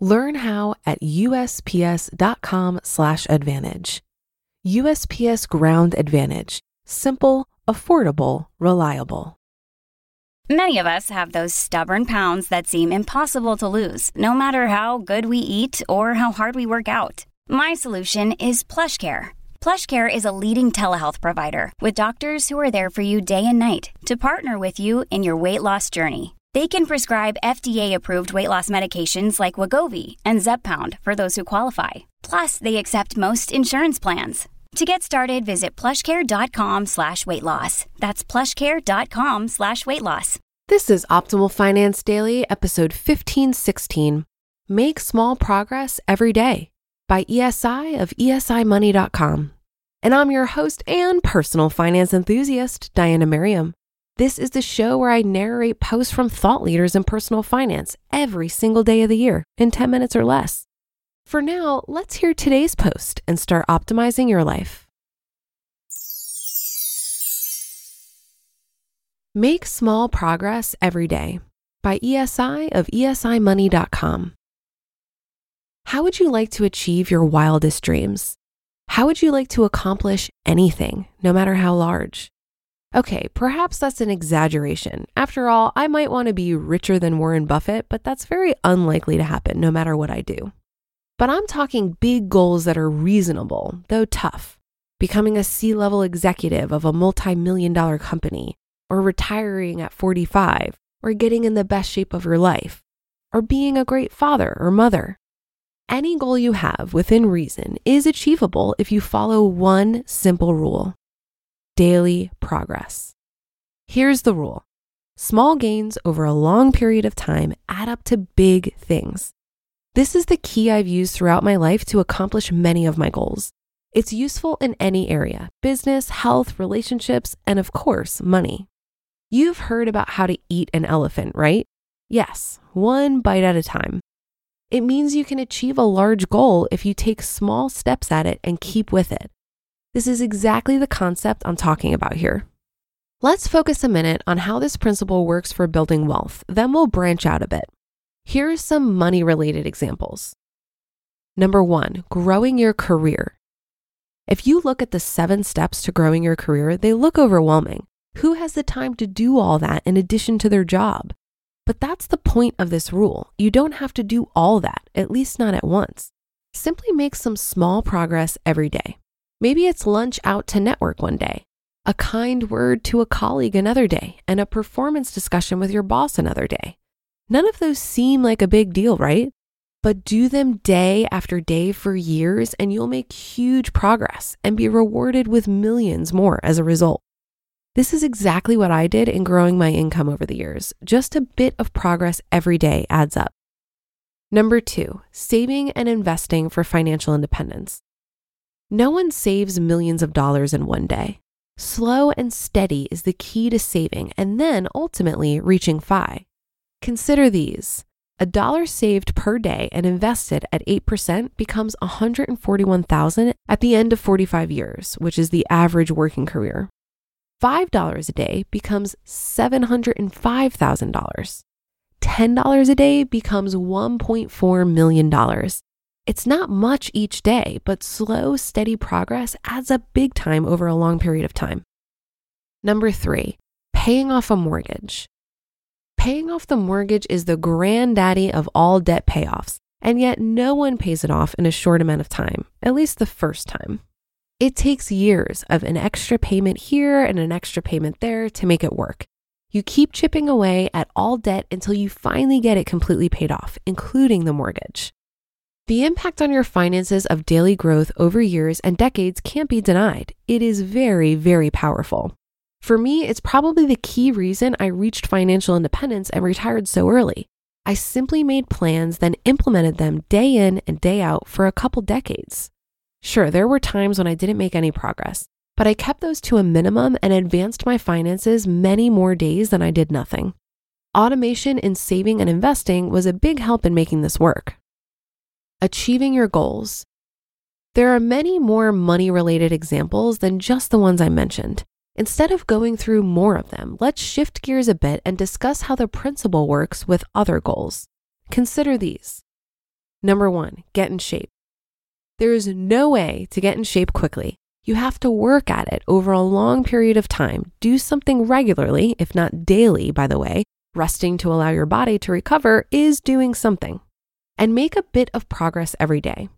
Learn how at usps.com/advantage. USPS Ground Advantage: simple, affordable, reliable. Many of us have those stubborn pounds that seem impossible to lose, no matter how good we eat or how hard we work out. My solution is PlushCare. PlushCare is a leading telehealth provider with doctors who are there for you day and night to partner with you in your weight loss journey. They can prescribe FDA-approved weight loss medications like Wegovy and Zepbound for those who qualify. Plus, they accept most insurance plans. To get started, visit plushcare.com slash weight loss. That's plushcare.com slash weight loss. This is Optimal Finance Daily, episode 1516 Make Small Progress Every Day by ESI of esimoney.com. And I'm your host and personal finance enthusiast, Diana Merriam. This is the show where I narrate posts from thought leaders in personal finance every single day of the year in 10 minutes or less. For now, let's hear today's post and start optimizing your life. Make small progress every day by ESI of esimoney.com. How would you like to achieve your wildest dreams? How would you like to accomplish anything, no matter how large? Okay, perhaps that's an exaggeration. After all, I might want to be richer than Warren Buffett, but that's very unlikely to happen no matter what I do. But I'm talking big goals that are reasonable, though tough. Becoming a C level executive of a multi million dollar company, or retiring at 45, or getting in the best shape of your life, or being a great father or mother. Any goal you have within reason is achievable if you follow one simple rule daily progress. Here's the rule small gains over a long period of time add up to big things. This is the key I've used throughout my life to accomplish many of my goals. It's useful in any area business, health, relationships, and of course, money. You've heard about how to eat an elephant, right? Yes, one bite at a time. It means you can achieve a large goal if you take small steps at it and keep with it. This is exactly the concept I'm talking about here. Let's focus a minute on how this principle works for building wealth, then we'll branch out a bit. Here are some money related examples. Number one, growing your career. If you look at the seven steps to growing your career, they look overwhelming. Who has the time to do all that in addition to their job? But that's the point of this rule. You don't have to do all that, at least not at once. Simply make some small progress every day. Maybe it's lunch out to network one day, a kind word to a colleague another day, and a performance discussion with your boss another day. None of those seem like a big deal, right? But do them day after day for years, and you'll make huge progress and be rewarded with millions more as a result. This is exactly what I did in growing my income over the years. Just a bit of progress every day adds up. Number two, saving and investing for financial independence. No one saves millions of dollars in one day. Slow and steady is the key to saving and then ultimately reaching FI. Consider these. A dollar saved per day and invested at 8% becomes 141,000 at the end of 45 years, which is the average working career. $5 a day becomes $705,000. $10 a day becomes $1.4 million. It's not much each day, but slow, steady progress adds up big time over a long period of time. Number three, paying off a mortgage. Paying off the mortgage is the granddaddy of all debt payoffs, and yet no one pays it off in a short amount of time, at least the first time. It takes years of an extra payment here and an extra payment there to make it work. You keep chipping away at all debt until you finally get it completely paid off, including the mortgage. The impact on your finances of daily growth over years and decades can't be denied. It is very, very powerful. For me, it's probably the key reason I reached financial independence and retired so early. I simply made plans, then implemented them day in and day out for a couple decades. Sure, there were times when I didn't make any progress, but I kept those to a minimum and advanced my finances many more days than I did nothing. Automation in saving and investing was a big help in making this work. Achieving your goals. There are many more money related examples than just the ones I mentioned. Instead of going through more of them, let's shift gears a bit and discuss how the principle works with other goals. Consider these. Number one, get in shape. There is no way to get in shape quickly. You have to work at it over a long period of time, do something regularly, if not daily, by the way. Resting to allow your body to recover is doing something. And make a bit of progress every day.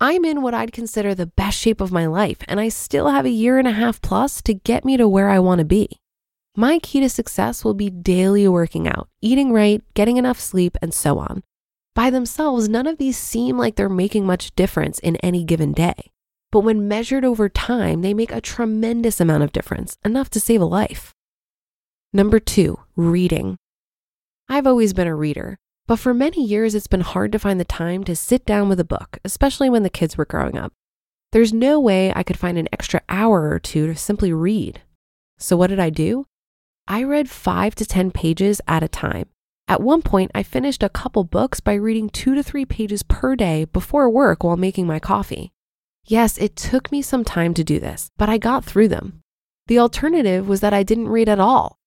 I'm in what I'd consider the best shape of my life, and I still have a year and a half plus to get me to where I want to be. My key to success will be daily working out, eating right, getting enough sleep, and so on. By themselves, none of these seem like they're making much difference in any given day. But when measured over time, they make a tremendous amount of difference, enough to save a life. Number two, reading. I've always been a reader, but for many years, it's been hard to find the time to sit down with a book, especially when the kids were growing up. There's no way I could find an extra hour or two to simply read. So, what did I do? I read five to 10 pages at a time. At one point, I finished a couple books by reading two to three pages per day before work while making my coffee. Yes, it took me some time to do this, but I got through them. The alternative was that I didn't read at all.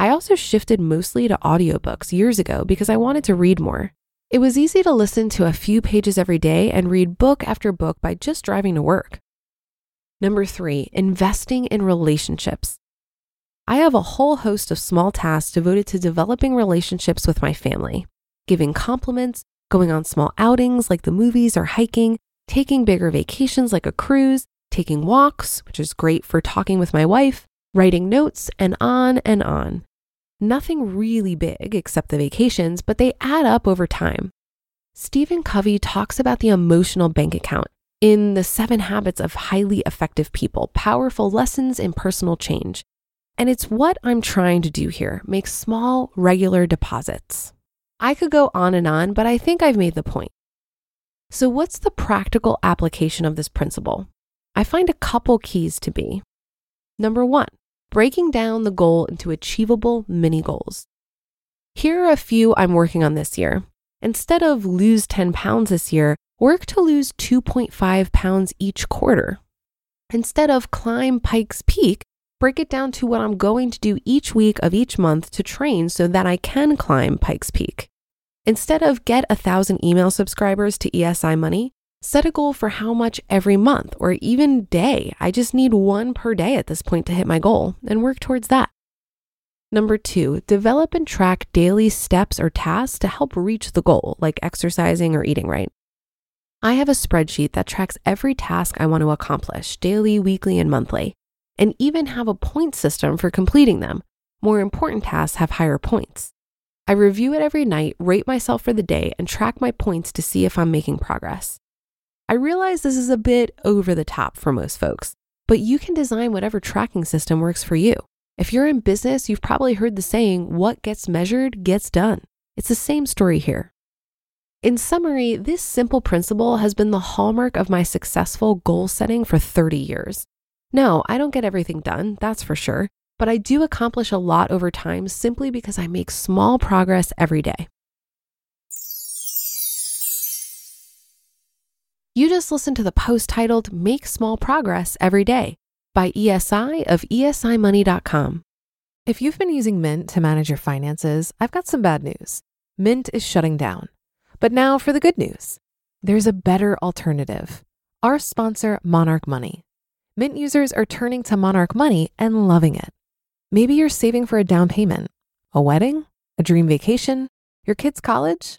I also shifted mostly to audiobooks years ago because I wanted to read more. It was easy to listen to a few pages every day and read book after book by just driving to work. Number three, investing in relationships. I have a whole host of small tasks devoted to developing relationships with my family, giving compliments, going on small outings like the movies or hiking, taking bigger vacations like a cruise, taking walks, which is great for talking with my wife, writing notes, and on and on. Nothing really big except the vacations, but they add up over time. Stephen Covey talks about the emotional bank account in The Seven Habits of Highly Effective People Powerful Lessons in Personal Change. And it's what I'm trying to do here make small, regular deposits. I could go on and on, but I think I've made the point. So, what's the practical application of this principle? I find a couple keys to be. Number one, breaking down the goal into achievable mini goals. Here are a few I'm working on this year. Instead of lose 10 pounds this year, work to lose 2.5 pounds each quarter. Instead of climb Pikes Peak, break it down to what I'm going to do each week of each month to train so that I can climb Pikes Peak. Instead of get a thousand email subscribers to ESI Money, Set a goal for how much every month or even day. I just need one per day at this point to hit my goal and work towards that. Number two, develop and track daily steps or tasks to help reach the goal, like exercising or eating right. I have a spreadsheet that tracks every task I want to accomplish daily, weekly, and monthly, and even have a point system for completing them. More important tasks have higher points. I review it every night, rate myself for the day, and track my points to see if I'm making progress. I realize this is a bit over the top for most folks, but you can design whatever tracking system works for you. If you're in business, you've probably heard the saying, what gets measured gets done. It's the same story here. In summary, this simple principle has been the hallmark of my successful goal setting for 30 years. No, I don't get everything done, that's for sure, but I do accomplish a lot over time simply because I make small progress every day. You just listened to the post titled Make Small Progress Every Day by ESI of esimoney.com. If you've been using Mint to manage your finances, I've got some bad news. Mint is shutting down. But now for the good news there's a better alternative. Our sponsor, Monarch Money. Mint users are turning to Monarch Money and loving it. Maybe you're saving for a down payment, a wedding, a dream vacation, your kids' college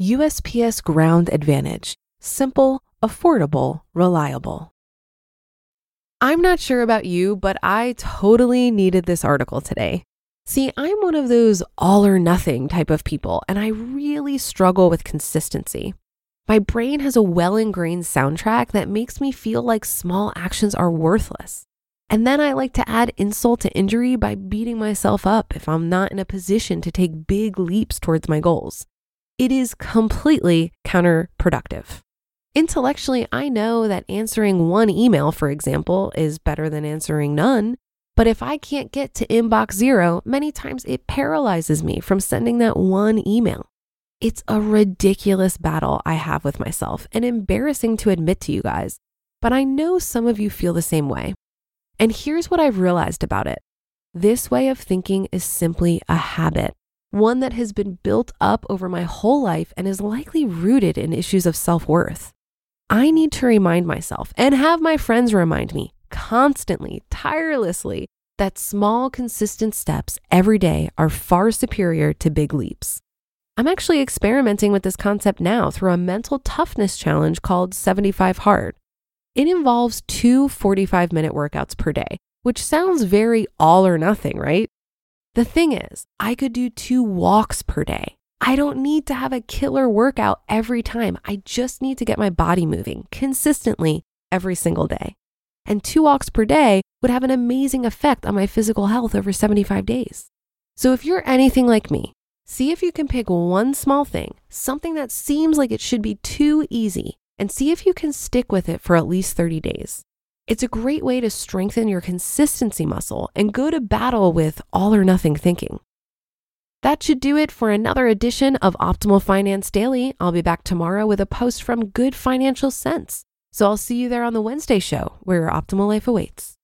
USPS Ground Advantage. Simple, affordable, reliable. I'm not sure about you, but I totally needed this article today. See, I'm one of those all or nothing type of people, and I really struggle with consistency. My brain has a well ingrained soundtrack that makes me feel like small actions are worthless. And then I like to add insult to injury by beating myself up if I'm not in a position to take big leaps towards my goals. It is completely counterproductive. Intellectually, I know that answering one email, for example, is better than answering none. But if I can't get to inbox zero, many times it paralyzes me from sending that one email. It's a ridiculous battle I have with myself and embarrassing to admit to you guys, but I know some of you feel the same way. And here's what I've realized about it this way of thinking is simply a habit, one that has been built up over my whole life and is likely rooted in issues of self worth. I need to remind myself and have my friends remind me constantly, tirelessly, that small, consistent steps every day are far superior to big leaps. I'm actually experimenting with this concept now through a mental toughness challenge called 75 Hard. It involves two 45 minute workouts per day, which sounds very all or nothing, right? The thing is, I could do two walks per day. I don't need to have a killer workout every time. I just need to get my body moving consistently every single day. And two walks per day would have an amazing effect on my physical health over 75 days. So if you're anything like me, See if you can pick one small thing, something that seems like it should be too easy, and see if you can stick with it for at least 30 days. It's a great way to strengthen your consistency muscle and go to battle with all or nothing thinking. That should do it for another edition of Optimal Finance Daily. I'll be back tomorrow with a post from Good Financial Sense. So I'll see you there on the Wednesday show where your optimal life awaits.